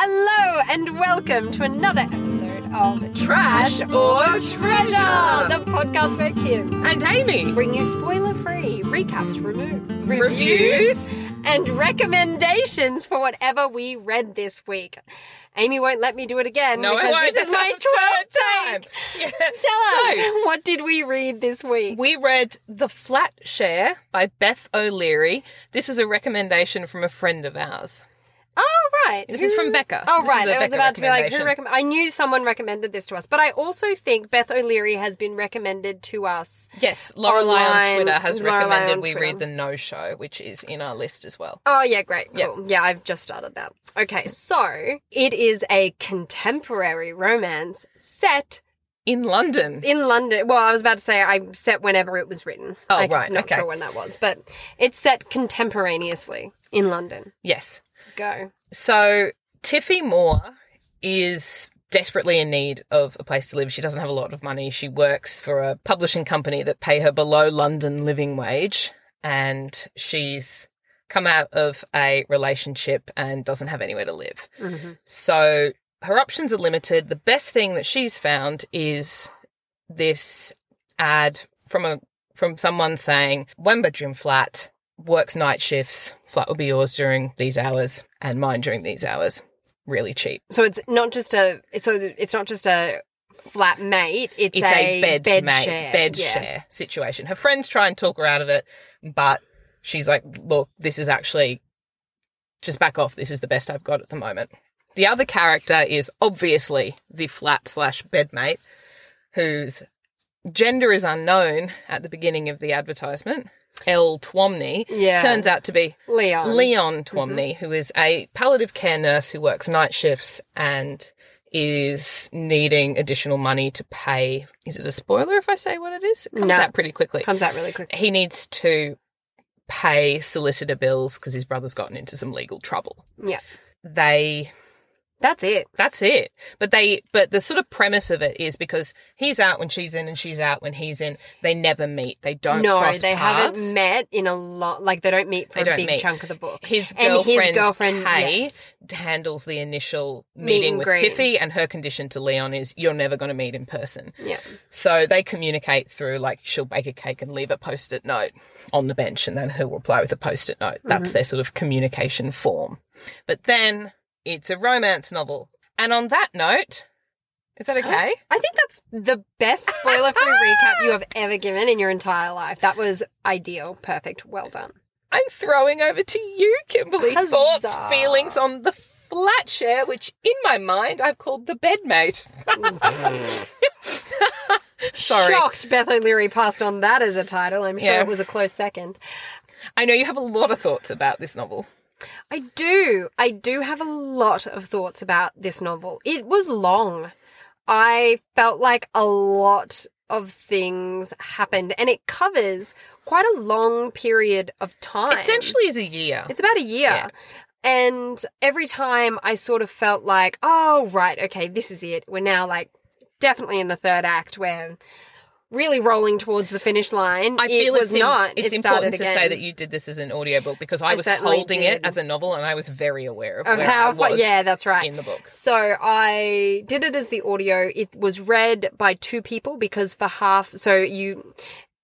Hello and welcome to another episode of Trash or Treasure. the podcast where Kim And Amy. bring you spoiler-free recaps, remo- Reviews. and recommendations for whatever we read this week. Amy won't let me do it again No, I because won't. this is my our third twelfth take. Yeah. Tell So, us, what did we read this week? we read The Flat Share by Beth O'Leary. This was a recommendation from a friend of ours. Right, This is from Becca. Oh This right, I was Becca about to be like, who recommend? I knew someone recommended this to us, but I also think Beth O'Leary has been recommended to us. Yes, Lorelei on Twitter has Lorelei recommended we Twitter. read The No Show, which is in our list as well. Oh yeah, great, Yep. Yeah, I've just started that. Okay, so it is a contemporary romance set In London. in London. Well, I was about to say I set whenever it was written. Oh, I'm right, not okay. sure when that was, but it's set contemporaneously in London. Yes. Go. So Tiffy Moore is desperately in need of a place to live. She doesn't have a lot of money. She works for a publishing company that pay her below London living wage and she's come out of a relationship and doesn't have anywhere to live. hmm So her options are limited. The best thing that she's found is this ad from a from someone saying one bedroom flat works night shifts. Flat will be yours during these hours and mine during these hours. Really cheap. So it's not just a. So it's not just a flat mate. It's, It's a, bed, bed mate, share. bed yeah. share situation. Her friends try and talk her out of it, but she's like, "Look, this is actually just back off. This is the best I've got at the moment." The other character is obviously the flat slash bedmate, whose gender is unknown at the beginning of the advertisement. L. Twomey Yeah. turns out to be Leon. Leon mm-hmm. Twomey, who is a palliative care nurse who works night shifts and is needing additional money to pay. Is it a spoiler if I say what it is? It comes No. out pretty quickly. comes out really quick. He needs to pay solicitor bills because his brother's gotten into some legal trouble. Yeah. They That's it. that's it. But they but the sort of premise of it is because he's out when she's in and she's out when he's in, they never meet. They don't no, they paths. haven't met in a lot. Like they don't meet for They a big meet. chunk of the book. His And girlfriend, his girlfriend, Kay yes. handles the initial Meet meeting with greet. Tiffy, and her condition to Leon is you're never going to meet in person. Yeah. So they communicate through like she'll bake a cake and leave a post-it note on the bench, and then he'll reply with a post-it note. Mm-hmm. That's their sort of communication form. But then it's a romance novel, and on that note, is that okay? I think that's the best spoiler free recap you have ever given in your entire life. That was ideal. Perfect. Well done. I'm throwing over to you, Kimberly. Huzzah. Thoughts, feelings on the flat share, which in my mind I've called the bedmate. Sorry. Shocked Beth O'Leary passed on that as a title. I'm sure Yeah. it was a close second. I know you have a lot of thoughts about this novel. I do. I do have a lot of thoughts about this novel. It was long. I felt like a lot of things happened and it covers quite a long period of time. Essentially, is a year. It's about a year. Yeah. And every time I sort of felt like, oh, right, okay, this is it. We're now like definitely in the third act. We're really rolling towards the finish line. I it was it's, not. it's it started important to again. say that you did this as an audiobook because I, I was holding did. it as a novel and I was very aware of, of how was yeah, that's right. in the book. So I did it as the audio. It was read by two people because for half, so you,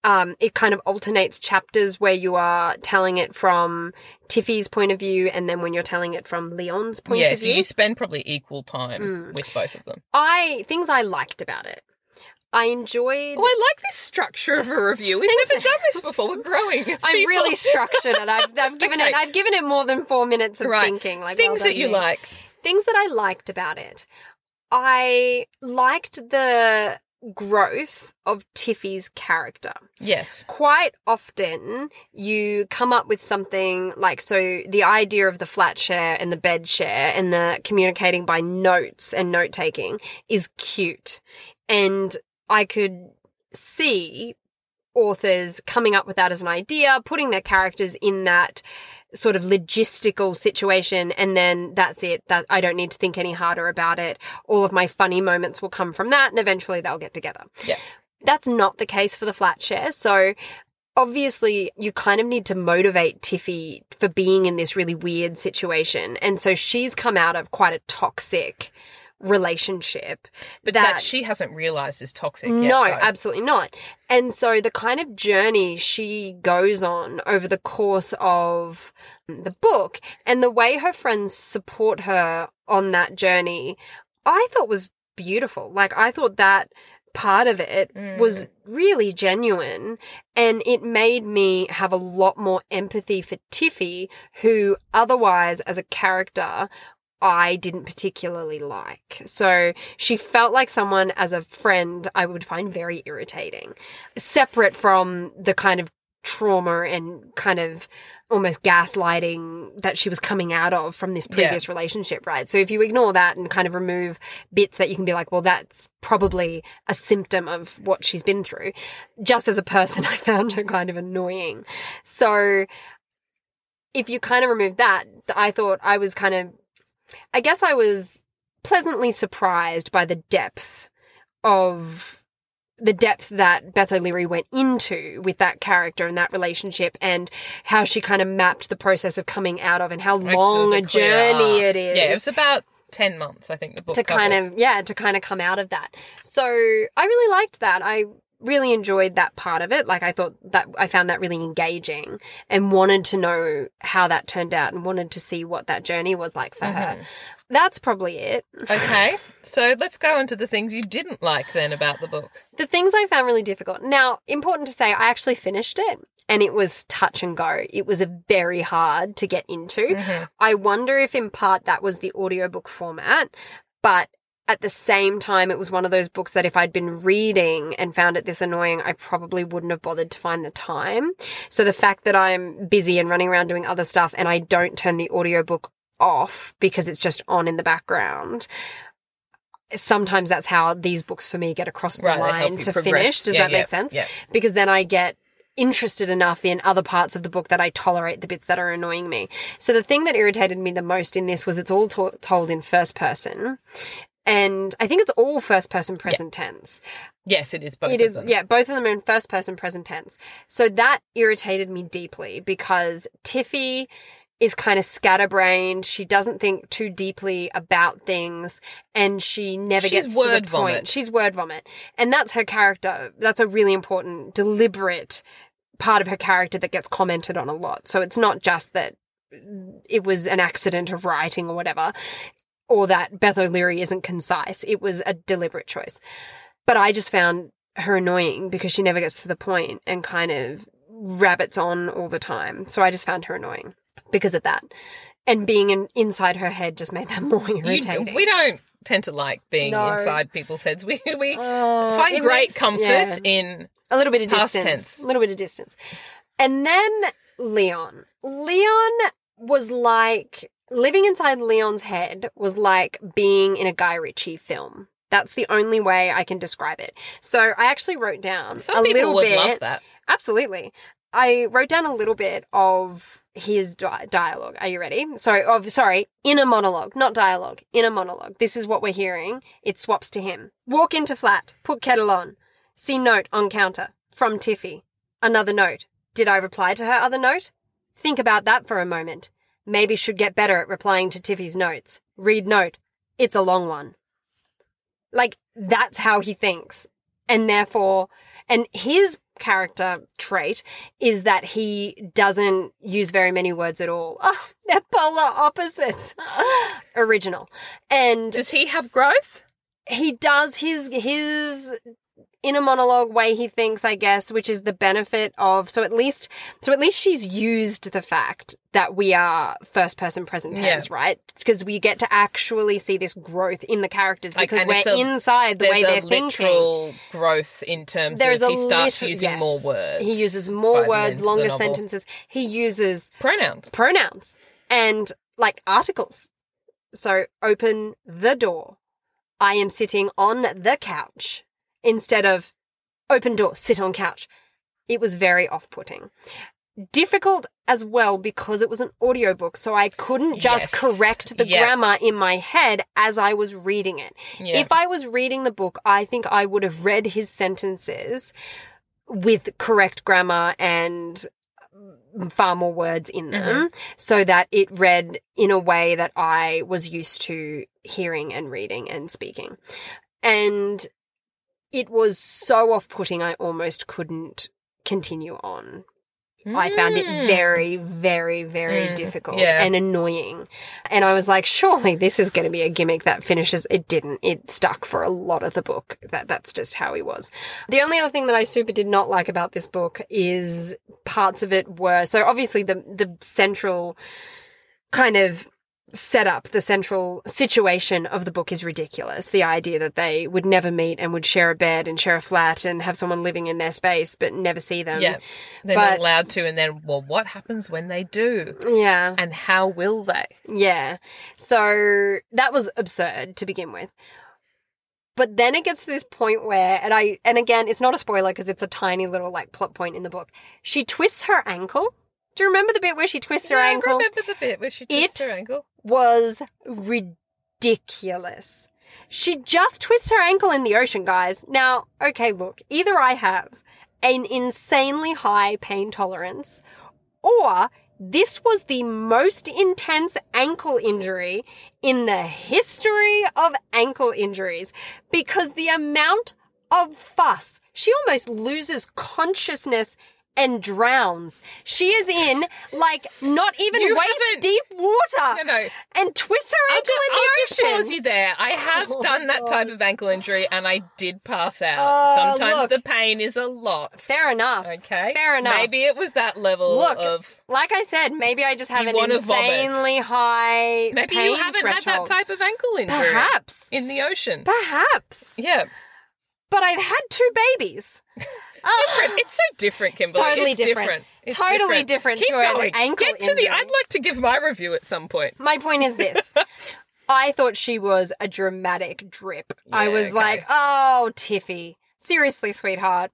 um, it kind of alternates chapters where you are telling it from Tiffy's point of view and then when you're telling it from Leon's point Yeah, of so view. you spend probably equal time Mm. with both of them. I, things I liked about it. I enjoyed. Oh, I like this structure of a review. We've never done this before. We're growing. I'm really structured it. I've, I've given it. I've given it more than four minutes of Right. thinking. Like things well that you me. like. things that I liked about it. I liked the growth of Tiffy's character. Yes. Quite often, you come up with something like so the idea of the flat share and the bed share and the communicating by notes and note taking is cute. And I could see authors coming up with that as an idea, putting their characters in that sort of logistical situation and then that's it that I don't need to think any harder about it all of my funny moments will come from that and eventually they'll get together Yeah. that's not the case for the flat share so obviously you kind of need to motivate Tiffy for being in this really weird situation. And so she's come out of quite a toxic relationship. But that, she hasn't realized is toxic. No, though. absolutely not. And so the kind of journey she goes on over the course of the book and the way her friends support her on that journey, I thought was beautiful. Like, I thought that part of it was mm. really genuine and it made me have a lot more empathy for Tiffy, who otherwise as a character I didn't particularly like. So she felt like someone as a friend I would find very irritating, separate from the kind of trauma and kind of almost gaslighting that she was coming out of from this previous relationship, right? So if you ignore that and kind of remove bits that you can be like, well, that's probably a symptom of what she's been through. Just as a person, I found her kind of annoying. So if you kind of remove that, I thought I was kind of I guess I was pleasantly surprised by the depth of the depth that Beth O'Leary went into with that character and that relationship and how she kind of mapped the process of coming out of and how long there's a journey it is Yeah, it was about 10 months, I think the book to kind of yeah to kind of come out of that. So i really liked that. I really enjoyed that part of it. Like i thought that i found that really engaging and wanted to know how that turned out and wanted to see what that journey was like for her. Mm-hmm. That's probably it. Okay, so let's go into the things you didn't like then about the book. the things i found really difficult. Now important to say i actually finished it and it was touch and go. It was a very hard to get into. Mm-hmm. I wonder if in part that was the audiobook format, but at the same time, it was one of those books that if I'd been reading and found it this annoying, I probably wouldn't have bothered to find the time. So the fact that I'm busy and running around doing other stuff and I don't turn the audiobook off because it's just on in the background. Sometimes that's how these books for me get across the Right, line to progress. finish. Does Yeah, that yeah, make sense? yeah. Because then I get interested enough in other parts of the book that I tolerate the bits that are annoying me. So the thing that irritated me the most in this was it's all to- told in first person. And I think it's all first person present tense. Yes, it is both It of is, them. yeah, both of them are in first person present tense. So that irritated me deeply because Tiffy is kind of scatterbrained. She doesn't think too deeply about things and she never She's gets to the point. vomit. She's word vomit. And that's her character. That's a really important, deliberate part of her character that gets commented on a lot. So it's not just that it was an accident of writing or whatever, or that Beth O'Leary isn't concise. It was a deliberate choice. But I just found her annoying because she never gets to the point and kind of rabbits on all the time. So I just found her annoying because of that. And being in, inside her head just made that more irritating. we don't tend to like being No. inside people's heads. We, we Oh, find great makes- comfort yeah. in. a little bit of Past distance. tense. A little bit of distance. And then Leon. Leon was like living inside Leon's head was like being in a Guy Ritchie film. That's the only way I can describe it. So I actually wrote down Some a people little would bit. love that. Absolutely. I wrote down a little bit of his di- dialogue. Are you ready? Sorry, of sorry, inner monologue, not dialogue, inner monologue. This is what we're hearing. It swaps to him. Walk into flat, put kettle on. See note on counter from Tiffy. Another note. Did I reply to her other note? Think about that for a moment. Maybe should get better at replying to Tiffy's notes. Read note. It's a long one. Like, that's how he thinks. And therefore, and his character trait is that he doesn't use very many words at all. Oh, they're polar opposites. Original. And Does he have growth? he does his his inner monologue way he thinks i guess which is the benefit of so at least so at least she's used the fact that we are first person present tense right because we get to actually see this growth in the characters because and we're a- inside the way they're thinking literal growth in terms there's of a he starts liter- using yes. more words. he uses more words end of the longer sentences he uses Pronouns. pronouns and like articles. So open the door. I am sitting on the couch instead of open door, sit on couch. It was very off putting. Difficult as well because it was an audiobook, so I couldn't just Yes. correct the Yep. grammar in my head as I was reading it. Yeah. If I was reading the book, I think I would have read his sentences with correct grammar and mm, far more words in them mm-hmm. so that it read in a way that I was used to hearing and reading and speaking. And it was so off putting, I almost couldn't continue on. I found it Mm. very, very, very Mm, difficult yeah. and annoying. And I was like, surely this is going to be a gimmick that finishes. It didn't. It stuck for a lot of the book. That that's just how he was. The only other thing that I super did not like about this book is parts of it were so obviously the the central kind of setup, the central situation of the book is ridiculous. The idea that they would never meet and would share a bed and share a flat and have someone living in their space but never see them. yeah, they're but- not allowed to. And then, well, what happens when they do? Yeah. And how will they? Yeah. So that was absurd to begin with. But then it gets to this point where, and I, and again, it's not a spoiler because it's a tiny little like plot point in the book. She twists her ankle. Do you remember the bit where she twists her ankle? I remember the bit where she twists It- her ankle. Was ridiculous. She just twists her ankle in the ocean, guys. Now, okay, look, either I have an insanely high pain tolerance, or this was the most intense ankle injury in the history of ankle injuries because the amount of fuss, she almost loses consciousness and drowns. She is in like not even You waist deep water No, no. and twists her I'll, ankle just, in I'll the just ocean. pause you there. I have Oh, done that God. type of ankle injury and I did pass out. Oh, Sometimes look. the pain is a lot. Fair enough. Okay. Fair enough. Maybe it was that level Look, of. Like I said, maybe I just have an wanna vomit. insanely high Maybe you haven't threshold. had that type of ankle injury. Perhaps. In the ocean. Perhaps. Yeah. But I've had two babies. Different. Ah. It's so different, Kimberly. totally it's different. It's Totally different Keep to an going. ankle Get to the. I'd like to give my review at some point. My point is this. I thought she was a dramatic drip. I was okay. like, oh, Tiffy. Seriously, sweetheart.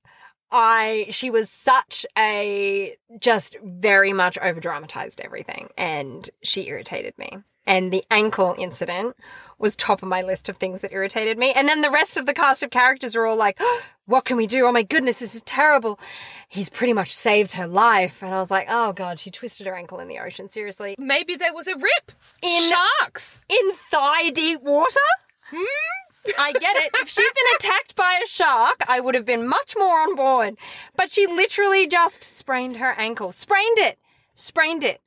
I, she was such a, just very much over dramatized everything and she irritated me. And the ankle incident was top of my list of things that irritated me. And then the rest of the cast of characters are all like, "Oh, what can we do? Oh my goodness, this is terrible. He's pretty much saved her life. And I was like, oh God, she twisted her ankle in the ocean. Seriously. Maybe there was a rip. In- Sharks. in thigh deep water? Hmm? I get it. If she'd been attacked by a shark, I would have been much more on board. But she literally just sprained her ankle. Sprained it. Sprained it.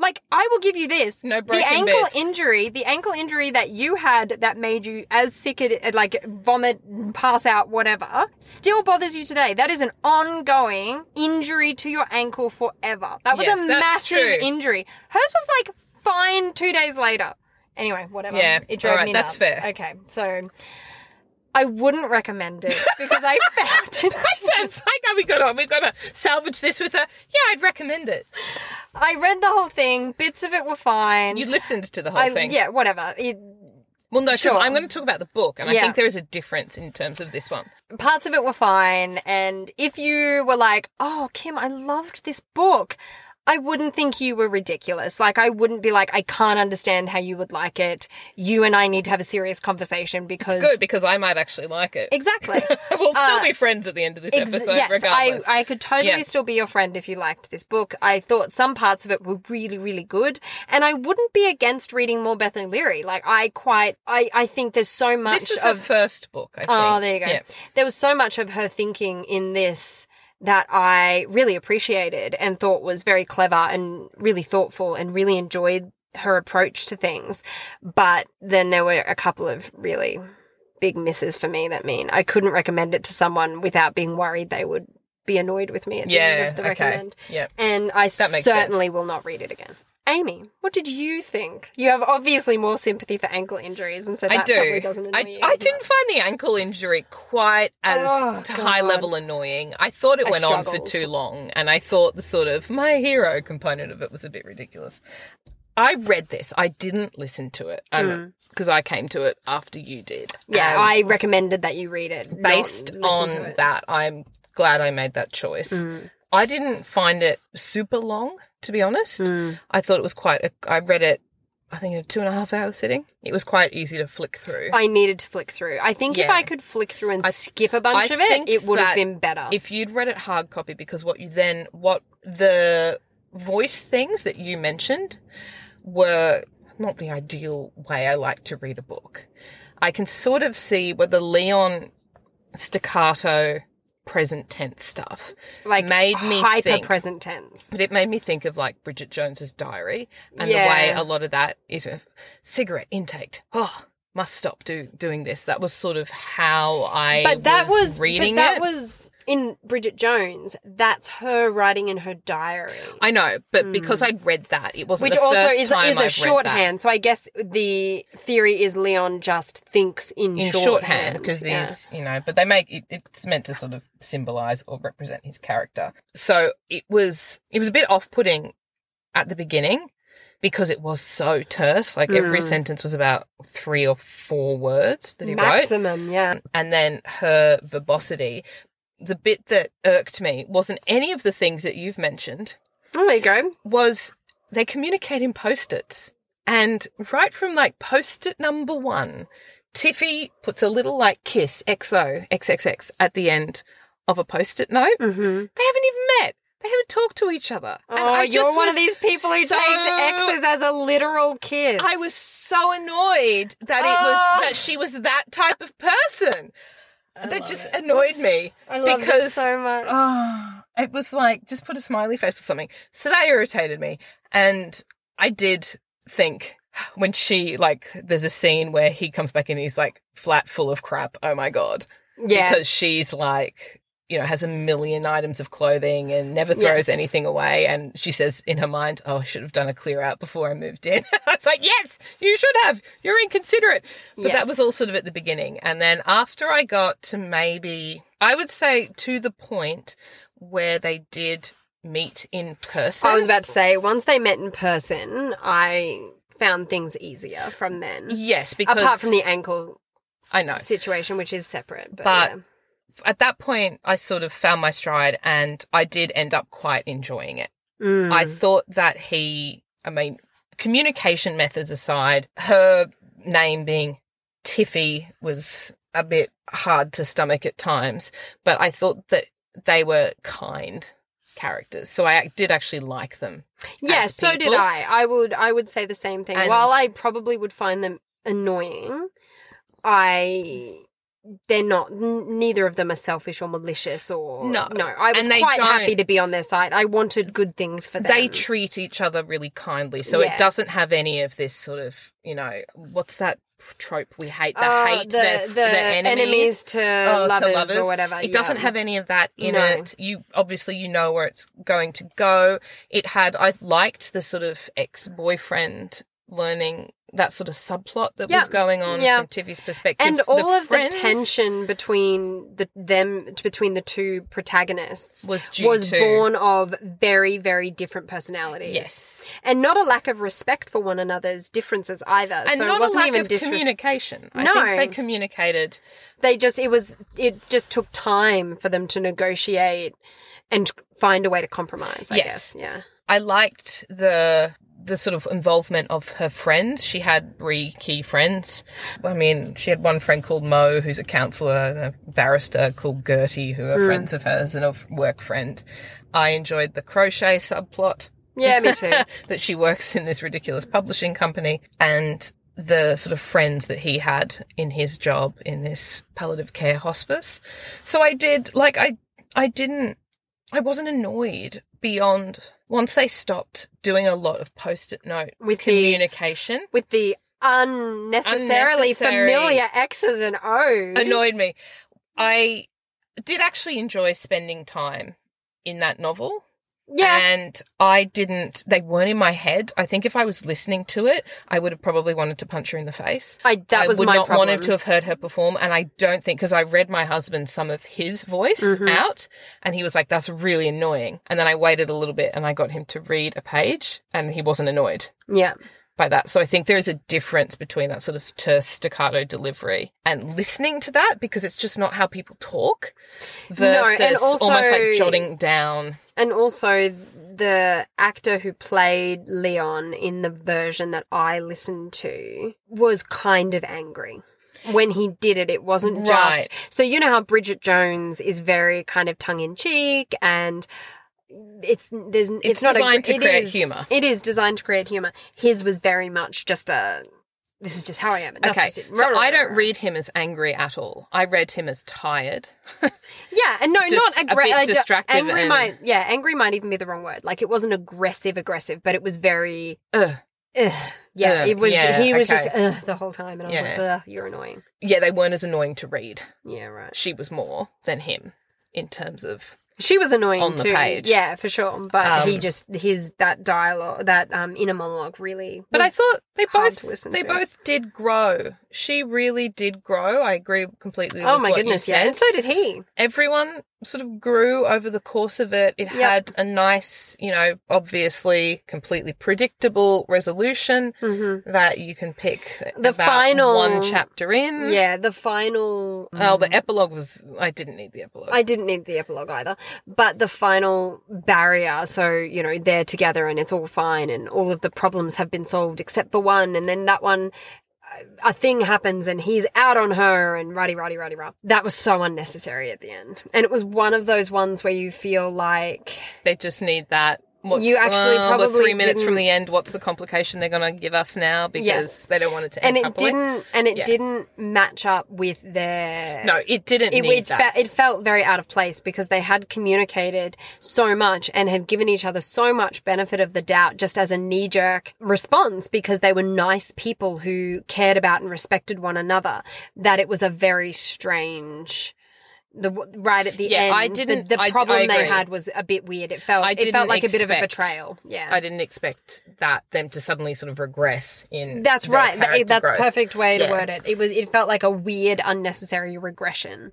Like, I will give you this. No the ankle bits. injury, the ankle injury that you had that made you as sick at like vomit, pass out, whatever, still bothers you today. That is an ongoing injury to your ankle forever. That was Yes, a that's massive true. injury. Hers was like fine two days later. Anyway, whatever. Yeah, it drove alright, me that's nuts. fair. Okay, so I wouldn't recommend it because I found it. That sounds like how we got on. We've got to salvage this with a. Yeah, I'd recommend it. I read the whole thing. Bits of it were fine. You listened to the whole I, thing. yeah, whatever. It, Well, no, because Sure. I'm going to talk about the book, and I think there is a difference in terms of this one. parts of it were fine. And if you were like, oh, Kim, I loved this book, I wouldn't think you were ridiculous. Like, I wouldn't be like, I can't understand how you would like it. You and I need to have a serious conversation because. Good, because I might actually like it. Exactly. we'll still Uh, be friends at the end of this Ex- episode, yes, I, regardless. I could totally Yeah. still be your friend if you liked this book. I thought some parts of it were really, really good, and I wouldn't be against reading more Beth O'Leary. Like I quite, I, I think there's so much this is her of. first book, I think. oh, there you go. Yeah. There was so much of her thinking in this that I really appreciated and thought was very clever and really thoughtful and really enjoyed her approach to things. But then there were a couple of really big misses for me that mean I couldn't recommend it to someone without being worried they would be annoyed with me at the Yeah, end of the okay. recommend. Yeah. And I certainly will not read it again. Amy, what did you think? You have obviously more sympathy for ankle injuries, and so that I do. probably doesn't annoy I, you. I didn't much. find the ankle injury quite as Oh, high level annoying. I thought it I went on for too long, and I thought the sort of my hero component of it was a bit ridiculous. I read this. I didn't listen to it because I came to it after you did. Hmm. Yeah, I recommended that you read it. based on it. that, I'm glad I made that choice. Mm. I didn't find it super long, to be honest. Mm. I thought it was quite. A, I read it I think in a two and a half hour sitting. It was quite easy to flick through. I needed to flick through. I think if I could flick through and I- skip a bunch I of it, it would have been better. if you'd read it hard copy, because what you then, what the voice things that you mentioned were not the ideal way I like to read a book. I can sort of see where the Leon staccato present tense stuff like made me hyper think- present tense. But it made me think of like Bridget Jones's diary and Yeah. the way a lot of that is a cigarette intake. Oh, must stop do, doing this. That was sort of how I But that was, was reading but that it. was in Bridget Jones. That's her writing in her diary. I know, but because I'd read that, it wasn't Which also is, is a I've read shorthand. So I guess the theory is Leon just thinks in, in shorthand. because yeah. he's you know, but they make it, it's meant to sort of symbolize or represent his character. So it was it was a bit off putting at the beginning because it was so terse. Like every Mm. sentence was about three or four words that he wrote. maximum. Yeah. and then her verbosity. The bit that irked me wasn't any of the things that you've mentioned, Oh, there you go. was they communicate in post-its. And right from like post-it number one, Tiffy puts a little like kiss, XO, XXX at the end of a post-it note. Mm-hmm. They haven't even met. They haven't talked to each other. And Oh, I you're just one of these people who so- takes X's as a literal kiss. I was so annoyed that it Oh. was that she was that type of person. That just annoyed me. I love because so much. Oh, it was like just put a smiley face or something. So that irritated me. And I did think when she like there's a scene where he comes back and he's like flat full of crap. Oh my god. yeah. Because she's like you know, has a million items of clothing and never throws Yes. anything away. And she says in her mind, Oh, I should have done a clear out before I moved in. I was like, Yes, you should have. You're inconsiderate. But Yes. that was all sort of at the beginning. And then after I got to maybe, I would say to the point where they did meet in person. I was about to say, once they met in person, I found things easier from then. yes, because Apart from the ankle I know. situation, which is separate. But, But- yeah. At that point, I sort of found my stride and I did end up quite enjoying it. Mm. I thought that he, I mean, communication methods aside, her name being Tiffy was a bit hard to stomach at times, but I thought that they were kind characters. So I did actually like them. yes, as so did. I. I would I would say the same thing. And- While I probably would find them annoying, I they're not. n- Neither of them are selfish or malicious or No. No, I was quite don't- happy to be on their side. I wanted good things for them. They treat each other really kindly. So Yeah. it doesn't have any of this sort of, you know, what's that trope we hate? The Oh, hate, the, their, the their enemies. to, Oh, to lovers, lovers. or whatever. It doesn't have any of that in No. it. You obviously you know where it's going to go. It had I liked the sort of ex-boyfriend learning that sort of subplot that Yeah. was going on Yeah. from Tiffy's perspective. and all of friends the tension between the them between the two protagonists was was to born of very very different personalities. yes, and not a lack of respect for one another's differences either. and so not it wasn't a lack even of disres- communication. I No. think they communicated They just it was it just took time for them to negotiate and find a way to compromise. I Yes. guess. Yeah. I liked the the sort of involvement of her friends. She had three key friends. I mean, she had one friend called Mo, who's a counsellor, and a barrister called Gertie, who are mm. friends of hers, and a work friend. I enjoyed the crochet subplot Yeah, me too. that she works in this ridiculous publishing company, and the sort of friends that he had in his job in this palliative care hospice. So I did like I I didn't I wasn't annoyed beyond once they stopped doing a lot of post-it note With the- communication With the unnecessarily Unnecessary- familiar X's and O's. annoyed me. I did actually enjoy spending time in that novel. Yeah. And I didn't, they weren't in my head. I think if I was listening to it, I would have probably wanted to punch her in the face. I that I was would my not problem. wanted to have heard her perform. And I don't think, because I read my husband some of his voice Mhm. out, and he was like, that's really annoying. And then I waited a little bit and I got him to read a page, and he wasn't annoyed yeah. by that. So I think there is a difference between that sort of terse staccato delivery and listening to that because it's just not how people talk No, and versus almost also- like jotting down. And also the actor who played Leon in the version that I listened to was kind of angry. When he did it, it wasn't just. So, you know how Bridget Jones is very kind of tongue in cheek and it's there's it's, It's not a, designed to create is- humour. It is designed to create humor. His was very much just a this is just how I am. Okay, just so I don't read him as angry at all. I read him as tired. Yeah, and no, not a bit distractive Angry and- might, yeah, angry might even be the wrong word. Like it wasn't aggressive, aggressive, but it was very, Ugh. ugh. yeah, Ugh, it was. yeah, he was okay. just ugh, the whole time, and I was like, Yeah. you're annoying. Yeah, they weren't as annoying to read. Yeah, right. She was more than him in terms of. She was annoying On the too. page. Yeah, for sure. But he Um, just his that dialogue, that um inner monologue, really. But I thought they both to they to. both did grow. She really did grow. I agree completely. Oh my goodness, yeah, and so did he. everyone sort of grew over the course of it. It Yep. had a nice, you know, obviously completely predictable resolution hmm that you can pick The final- one chapter in. Yeah, the final. Oh, the epilogue was. I didn't need the epilogue. I didn't need the epilogue either. But the final barrier, so, you know, they're together and it's all fine and all of the problems have been solved except for one. And then that one, a thing happens and he's out on her and ruddy, ruddy, ruddy, rah. That was so unnecessary at the end. And it was one of those ones where you feel like, they just need that. What's, You actually uh, probably three minutes from the end. What's the complication they're going to give us now? Because Yes. they don't want it to end and it happily. didn't, and it Yeah. didn't match up with their. No, it didn't it, it, fe- it felt very out of place because they had communicated so much and had given each other so much benefit of the doubt just as a knee jerk response because they were nice people who cared about and respected one another that it was a very strange the right at the Yeah, end I the- didn't- the, I- problem I they had was a bit weird it felt it felt like a bit of a betrayal yeah I didn't expect that them to suddenly sort of regress in. that's right. That- that's growth. perfect way to Yeah. word it. It was. It felt like a weird, unnecessary regression.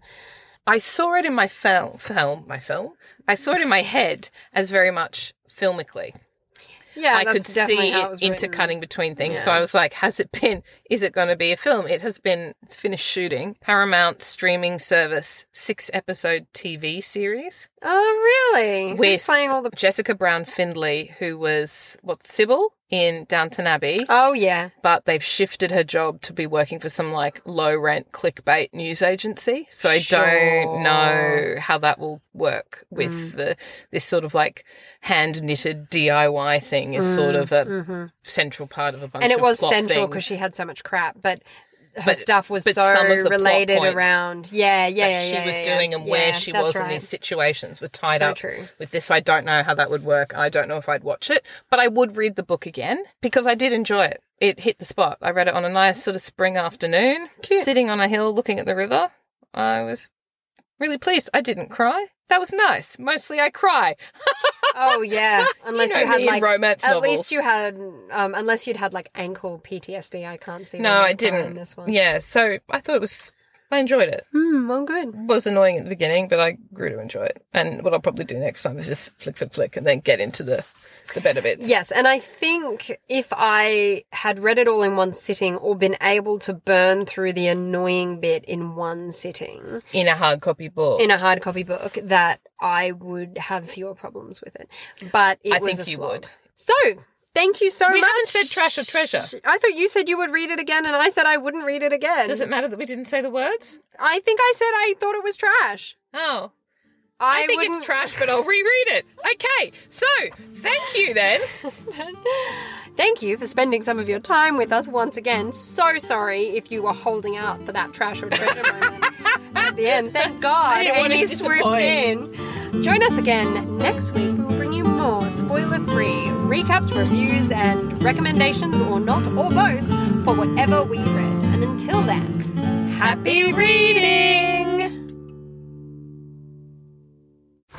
I saw it in my film, film, my film. I saw it in my head as very much filmically. Yeah, I could see it it intercutting between things. So I was like, has it been, is it going to be a film? It has been, finished shooting. Paramount streaming service, six episode TV series Oh, really? Who's playing all the? Jessica Brown Findlay, who was, what, Sybil in Downton Abbey. Oh, yeah. but they've shifted her job to be working for some like low rent clickbait news agency. So I Sure. don't know how that will work with Mm. the this sort of like hand knitted DIY thing is sort of a hmm central part of a bunch And it was central because she had so much crap, but her But- stuff was so some of the related around. Yeah, yeah, that yeah, she yeah, was yeah, yeah. doing and where Yeah, she was in these situations were tied So up true. with this. So I don't know how that would work. I don't know if I'd watch it, but I would read the book again because I did enjoy it. It hit the spot. I read it on a nice sort of spring afternoon, Cute. sitting on a hill looking at the river. I was really pleased. I didn't cry. That was nice. Mostly I cry. Oh yeah, unless know you, had like romance at novels. least you had um unless you'd had like ankle PTSD. I can't see. No, I didn't. In this one. Yeah, so I thought it was. I enjoyed it. Hmm. Well, good. It was annoying at the beginning, but I grew to enjoy it. And what I'll probably do next time is just flick, flick, flick, and then get into the the better bits. Yes, and I think if I had read it all in one sitting or been able to burn through the annoying bit in one sitting in a hard copy book. in a hard copy book, that I would have fewer problems with it. But it I was think a you slog. would. So, thank you so we much. haven't said trash or treasure. I thought you said you would read it again, and I said I wouldn't read it again. Does it matter that we didn't say the words? I think I said I thought it was trash. Oh, I, I, think wouldn't- it's trash, but I'll reread it. Okay, so thank you then. Thank you for spending some of your time with us once again. So sorry if you were holding out for that trash or treasure moment at the end. Thank God Amy swooped in. Join us again next week. We will bring you more spoiler-free recaps, reviews, and recommendations, or not, or both, for whatever we read. And until then, happy reading!